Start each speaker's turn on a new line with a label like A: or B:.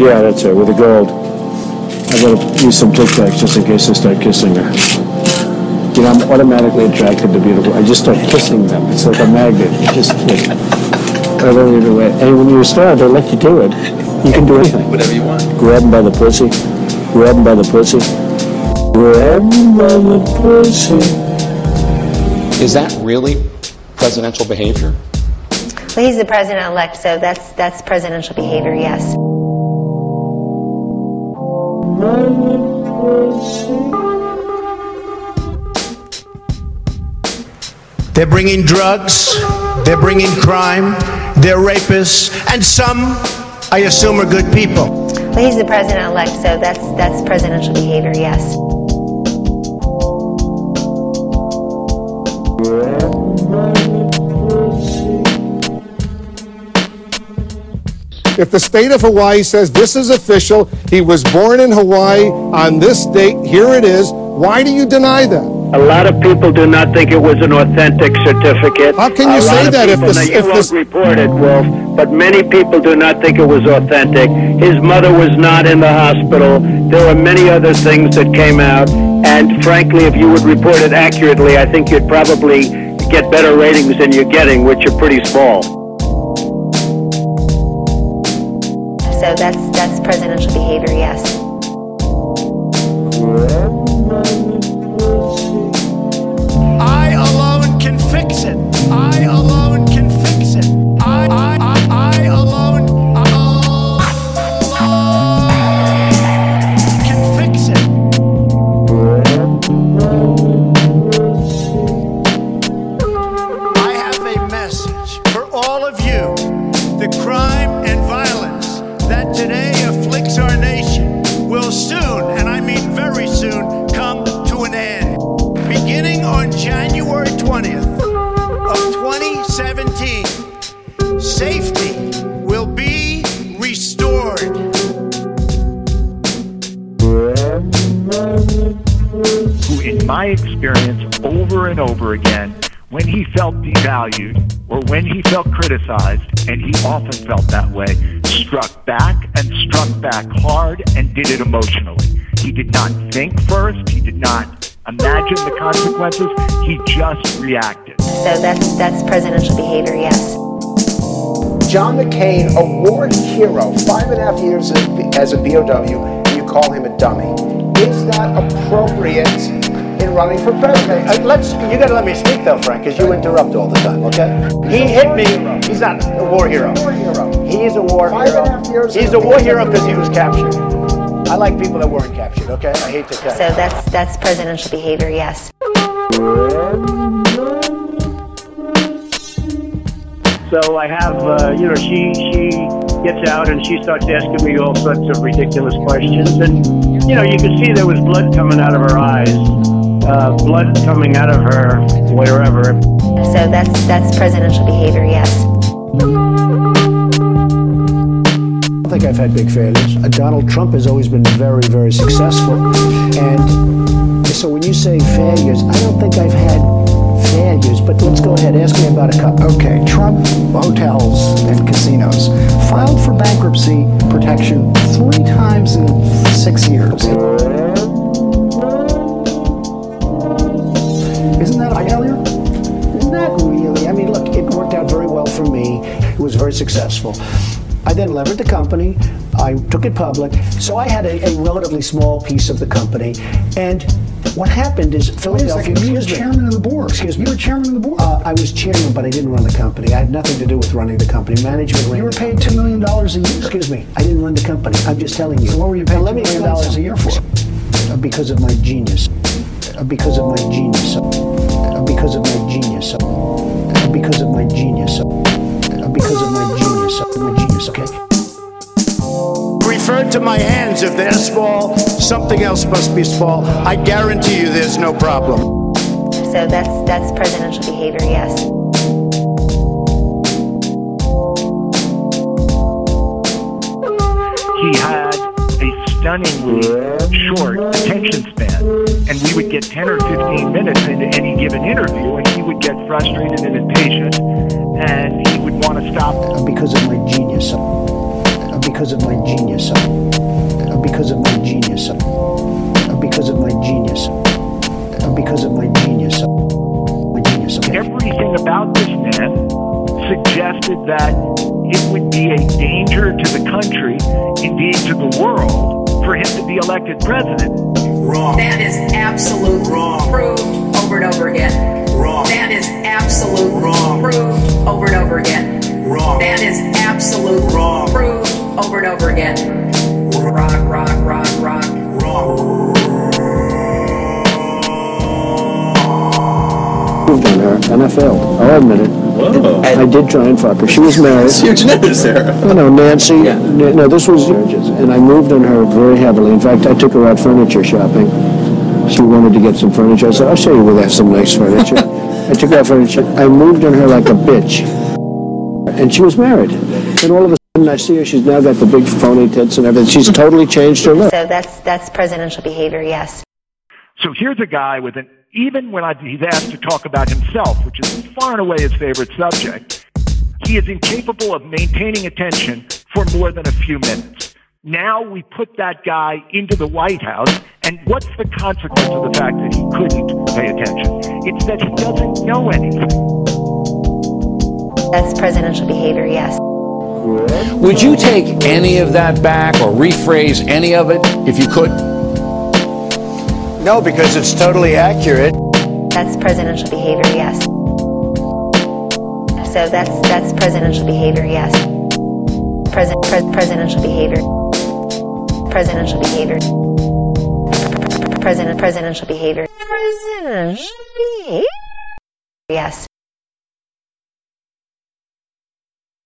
A: Yeah, that's it, with the gold. I gotta use some Tic Tacs just in case I start kissing her. You know, I'm automatically attracted to beautiful. I just start kissing them. It's like a magnet. You just like, I don't even wait. And when you're a star, they let you do it. You can do anything.
B: Whatever you want.
A: Grab him by the pussy. Grab him by the pussy. Grab him by the pussy.
C: Is that really presidential behavior?
D: Well, he's the president-elect, so that's that's presidential behavior. Yes.
E: They're bringing drugs, they're bringing crime, they're rapists, and some, I assume, are good people.
D: Well, he's the president-elect, so that's that's presidential behavior. Yes.
F: If the state of Hawaii says this is official, he was born in Hawaii on this date, here it is, why do you deny that?
G: A lot of people do not think it was an authentic certificate.
F: How can you
G: A
F: say that if
G: people-
F: this-
G: now, you
F: if this-
G: report it, Wolf, but many people do not think it was authentic. His mother was not in the hospital. There were many other things that came out, and frankly, if you would report it accurately, I think you'd probably get better ratings than you're getting, which are pretty small.
D: So that's that's presidential behavior. Yes.
H: My experience, over and over again, when he felt devalued or when he felt criticized, and he often felt that way, struck back and struck back hard and did it emotionally. He did not think first, he did not imagine the consequences, he just reacted.
D: So that's that's presidential behavior. Yes.
I: John McCain, award hero, five and a half years as a POW, and you call him a dummy. Is that appropriate in running for president?
J: Uh, let's. You got to let me speak though, Frank, because you interrupt all the time. Okay? He hit me. He's not a war hero.
I: War hero.
J: He's a war hero.
I: and a half years
J: He's a
I: a
J: war
I: POW.
J: hero because he was captured. I like people that weren't captured. Okay? I hate to tell
D: So that's that's presidential behavior. Yes.
G: So I have, uh, you know, she she gets out and she starts asking me all sorts of ridiculous questions, and you know, you could see there was blood coming out of her eyes, uh, blood coming out of her wherever.
D: So that's that's presidential behavior. Yes.
J: I don't think I've had big failures. Uh, Donald Trump has always been very, very successful. And so when you say failures, I don't think I've had failures, but let's go ahead. Ask me about a couple.
K: Okay, Trump hotels and casinos filed for bankruptcy protection three times in six years. Isn't that a failure?
J: Not really. I mean, look, it worked out very well for me. It was very successful. I then levered the company. I took it public. So I had a, a relatively small piece of the company. And what happened is
K: Wait a
J: Philadelphia.
K: second, you were chairman of the board.
J: Excuse me.
K: You were chairman of the board.
J: Uh, I was chairman, but I didn't run the company. I had nothing to do with running the company. Management ran
K: you were paid. $2 million a year.
J: Excuse me. I didn't run the company. I'm just telling you.
K: So what were you paid $2 million a year for?
J: Because of my genius. Because of my genius. Because of my genius. Because of my genius. Because of my genius. My genius, okay? Referred to my hands. If they're small, something else must be small. I guarantee you there's no problem.
D: So that's that's presidential behavior. Yes.
H: He had a stunningly short attention span, and we would get 10 or 15 minutes into any given interview, and he would get frustrated and impatient, and he would want to stop.
J: Because of my genius. Because of my genius. Because of my genius. Because of my genius. Because of my genius. My genius. Okay.
H: Everything about this man suggested that it would be a danger to the country, indeed to the world, for him to be elected president.
B: Wrong. That is absolute wrong. Proved over and over again. Wrong. That is absolute wrong. Proved
A: on her, and I failed. I'll admit it. Whoa. I did try and fuck her. She was married.
L: Huge news, Sarah.
A: No, no, Nancy. n- No, this was and I moved on her very heavily. In fact, I took her out furniture shopping. She wanted to get some furniture. I said, "I'll show you where they have some nice furniture." I took her out furniture. I moved on her like a bitch, and she was married. And all of a sudden, I see her. She's now got the big phony tits and everything. She's totally changed her look.
D: So that's that's presidential behavior, yes.
H: So here's a guy with an, even when I, he's asked to talk about himself, which is far and away his favorite subject, he is incapable of maintaining attention for more than a few minutes. Now we put that guy into the White House, and what's the consequence of the fact that he couldn't pay attention? It's that he doesn't know anything.
D: That's presidential behavior, yes.
M: Would you take any of that back or rephrase any of it if you could?
J: No, because it's totally accurate.
D: That's presidential behavior, yes. So that's that's presidential behavior, yes. President pres- presidential behavior. Presidential behavior. President presidential behavior. Presidential behavior. Yes.